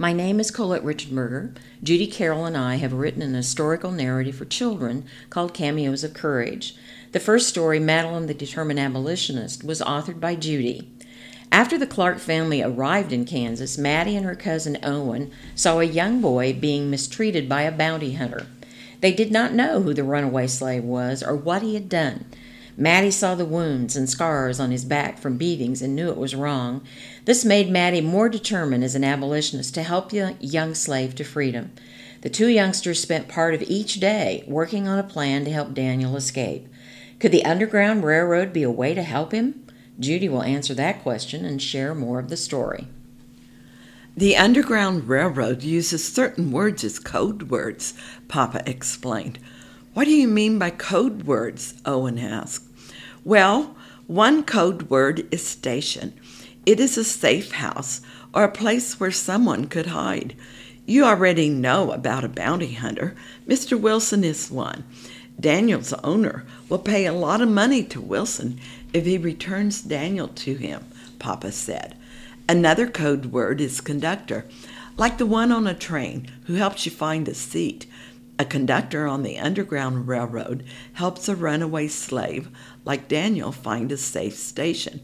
My name is Colette Richardberger. Judy Carroll and I have written an historical narrative for children called Cameos of Courage. The first story, Madeline the Determined Abolitionist, was authored by Judy. After the Clark family arrived in Kansas, Maddie and her cousin Owen saw a young boy being mistreated by a bounty hunter. They did not know who the runaway slave was or what he had done. Maddie saw the wounds and scars on his back from beatings and knew it was wrong. This made Maddie more determined as an abolitionist to help the young slave to freedom. The two youngsters spent part of each day working on a plan to help Daniel escape. Could the Underground Railroad be a way to help him? Judy will answer that question and share more of the story. The Underground Railroad uses certain words as code words, Papa explained. What do you mean by code words? Owen asked. Well, one code word is station. It is a safe house or a place where someone could hide. You already know about a bounty hunter. Mr. Wilson is one. Daniel's owner will pay a lot of money to Wilson if he returns Daniel to him, Papa said. Another code word is conductor, like the one on a train who helps you find a seat. A conductor on the Underground Railroad helps a runaway slave like Daniel find a safe station.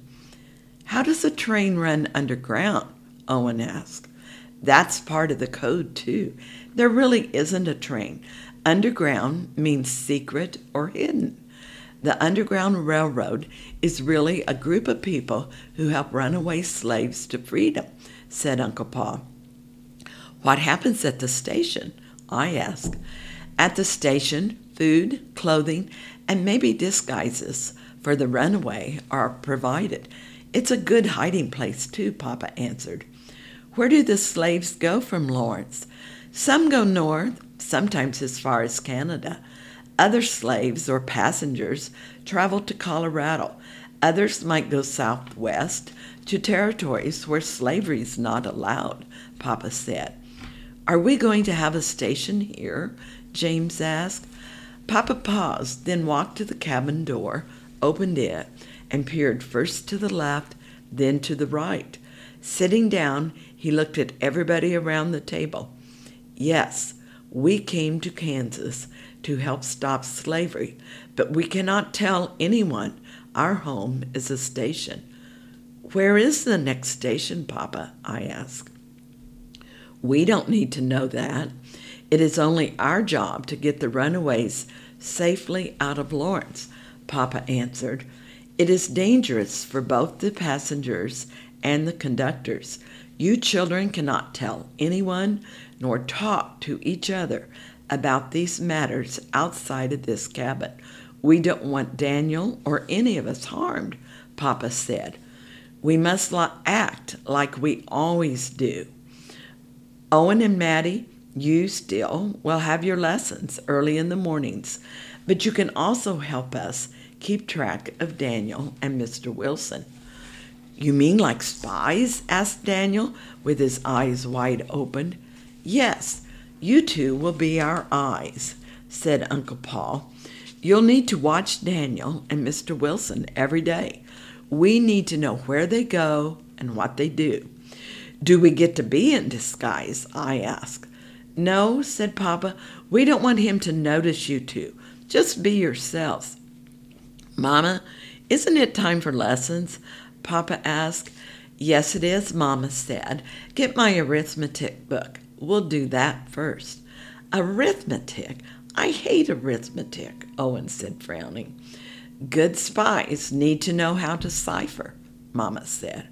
How does a train run underground? Owen asked. That's part of the code, too. There really isn't a train. Underground means secret or hidden. The Underground Railroad is really a group of people who help runaway slaves to freedom, said Uncle Paul. What happens at the station? I ask. At the station, food, clothing, and maybe disguises for the runaway are provided. It's a good hiding place, too, Papa answered. Where do the slaves go from Lawrence? Some go north, sometimes as far as Canada. Other slaves or passengers travel to Colorado. Others might go southwest to territories where slavery is not allowed, Papa said. Are we going to have a station here? James asked. Papa paused, then walked to the cabin door, opened it, and peered first to the left, then to the right. Sitting down, he looked at everybody around the table. Yes, we came to Kansas to help stop slavery, but we cannot tell anyone our home is a station. Where is the next station, Papa? I asked. We don't need to know that. It is only our job to get the runaways safely out of Lawrence, Papa answered. It is dangerous for both the passengers and the conductors. You children cannot tell anyone nor talk to each other about these matters outside of this cabin. We don't want Daniel or any of us harmed, Papa said. We must act like we always do. Owen and Maddie, you still will have your lessons early in the mornings, but you can also help us keep track of Daniel and Mr. Wilson. You mean like spies? asked Daniel, with his eyes wide open. Yes, you two will be our eyes, said Uncle Paul. You'll need to watch Daniel and Mr. Wilson every day. We need to know where they go and what they do. Do we get to be in disguise? I asked. No, said Papa. We don't want him to notice you two. Just be yourselves. Mama, isn't it time for lessons? Papa asked. Yes, it is, Mama said. Get my arithmetic book. We'll do that first. Arithmetic? I hate arithmetic, Owen said, frowning. Good spies need to know how to cipher, Mama said.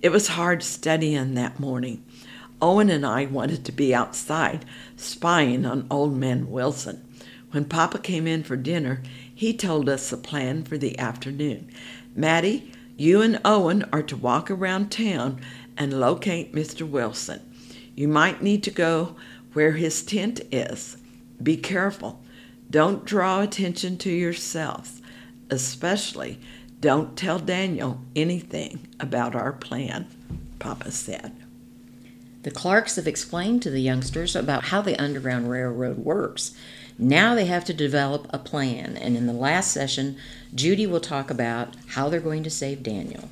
It was hard studying that morning. Owen and I wanted to be outside spying on old man Wilson. When Papa came in for dinner, he told us the plan for the afternoon. Maddie, you and Owen are to walk around town and locate Mr. Wilson. You might need to go where his tent is. Be careful. Don't draw attention to yourselves. Especially, don't tell Daniel anything about our plan, Papa said. The Clarks have explained to the youngsters about how the Underground Railroad works. Now they have to develop a plan, and in the last session, Judy will talk about how they're going to save Daniel.